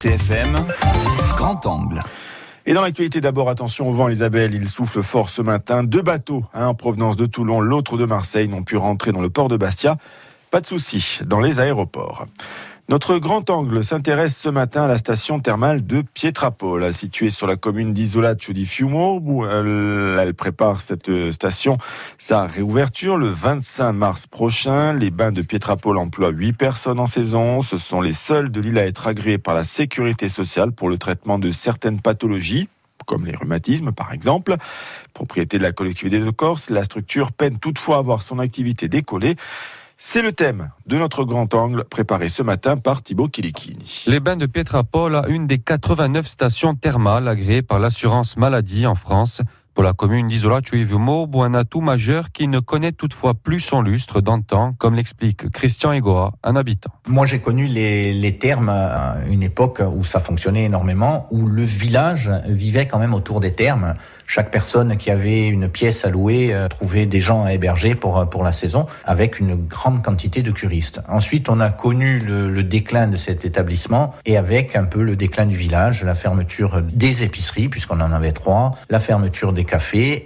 TFM, grand angle. Et dans l'actualité, d'abord, attention au vent, Isabelle. Il souffle fort ce matin. Deux bateaux, un en provenance de Toulon, l'autre de Marseille, n'ont pu rentrer dans le port de Bastia. Pas de souci dans les aéroports. Notre grand angle s'intéresse ce matin à la station thermale de Pietrapole, située sur la commune d'Isolaccio di Fiumo, où elle, prépare cette station sa réouverture le 25 mars prochain. Les bains de Pietrapole emploient 8 personnes en saison. Ce sont les seuls de l'île à être agréés par la sécurité sociale pour le traitement de certaines pathologies comme les rhumatismes par exemple. Propriété de la collectivité de Corse, la structure peine toutefois à avoir son activité décollée. C'est le thème de notre grand angle préparé ce matin par Thibaut Kilikini. Les bains de Pietrapole, une des 89 stations thermales agréées par l'assurance maladie en France. Pour la commune d'Isola Chuivumo, un atout majeur qui ne connaît toutefois plus son lustre d'antan, comme l'explique Christian Egoa, un habitant. Moi, j'ai connu les, les thermes à une époque où ça fonctionnait énormément, où le village vivait quand même autour des thermes. Chaque personne qui avait une pièce à louer euh, trouvait des gens à héberger pour, euh, pour la saison, avec une grande quantité de curistes. Ensuite, on a connu le déclin de cet établissement et avec un peu le déclin du village, la fermeture des épiceries, puisqu'on en avait trois, la fermeture des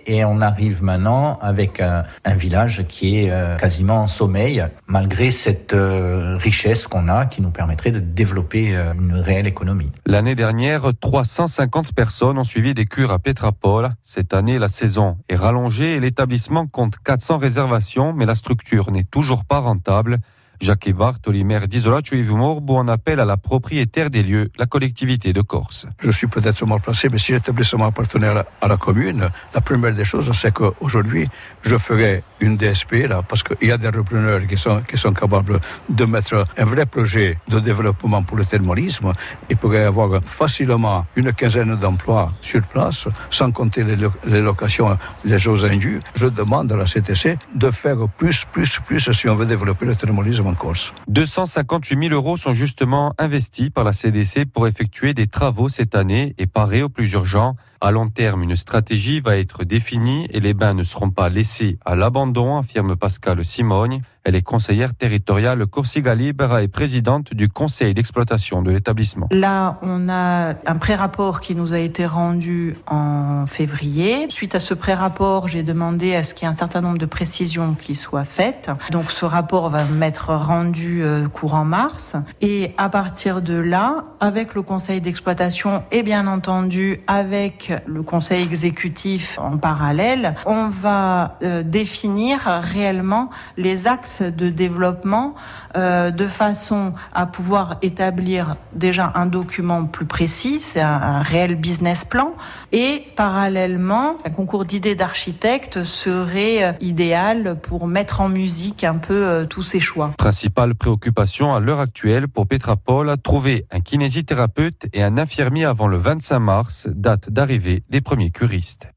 et on arrive maintenant avec un, un village qui est euh, quasiment en sommeil, malgré cette richesse qu'on a qui nous permettrait de développer une réelle économie. L'année dernière, 350 personnes ont suivi des cures à Petrapole cette année, la saison est rallongée et l'établissement compte 400 réservations, mais la structure n'est toujours pas rentable. Jacques Bartoli, maire d'Isola Morbo, en appelle à la propriétaire des lieux, la collectivité de Corse. Je suis peut-être mal placé, mais si l'établissement appartenait à la, à la, commune, la première des choses, c'est qu'aujourd'hui, je ferai une DSP, là, parce qu'il y a des repreneurs qui sont, qui sont capables de mettre un vrai projet de développement pour le thermalisme et pourraient avoir facilement une quinzaine d'emplois sur place, sans compter les, les locations, les choses indues. Je demande à la CTC de faire plus, plus, plus si on veut développer le thermalisme 258 000 euros sont justement investis par la CDC pour effectuer des travaux cette année et parer au plus urgent. À long terme, une stratégie va être définie et les bains ne seront pas laissés à l'abandon, affirme Pascal Simogne. Elle est conseillère territoriale Corsiga Libera et présidente du conseil d'exploitation de l'établissement. Là, on a un pré-rapport qui nous a été rendu en février. Suite à ce pré-rapport, j'ai demandé à ce qu'il y ait un certain nombre de précisions qui soient faites. Donc ce rapport va m'être rendu euh, courant mars. Et à partir de là, avec le conseil d'exploitation et bien entendu avec le conseil exécutif en parallèle, on va euh, définir réellement les axes de développement euh, de façon à pouvoir établir déjà un document plus précis, c'est un, réel business plan, et parallèlement, un concours d'idées d'architectes serait euh, idéal pour mettre en musique un peu tous ces choix. Principale préoccupation à l'heure actuelle pour Petrapol, trouver un kinésithérapeute et un infirmier avant le 25 mars, date d'arrivée des premiers curistes.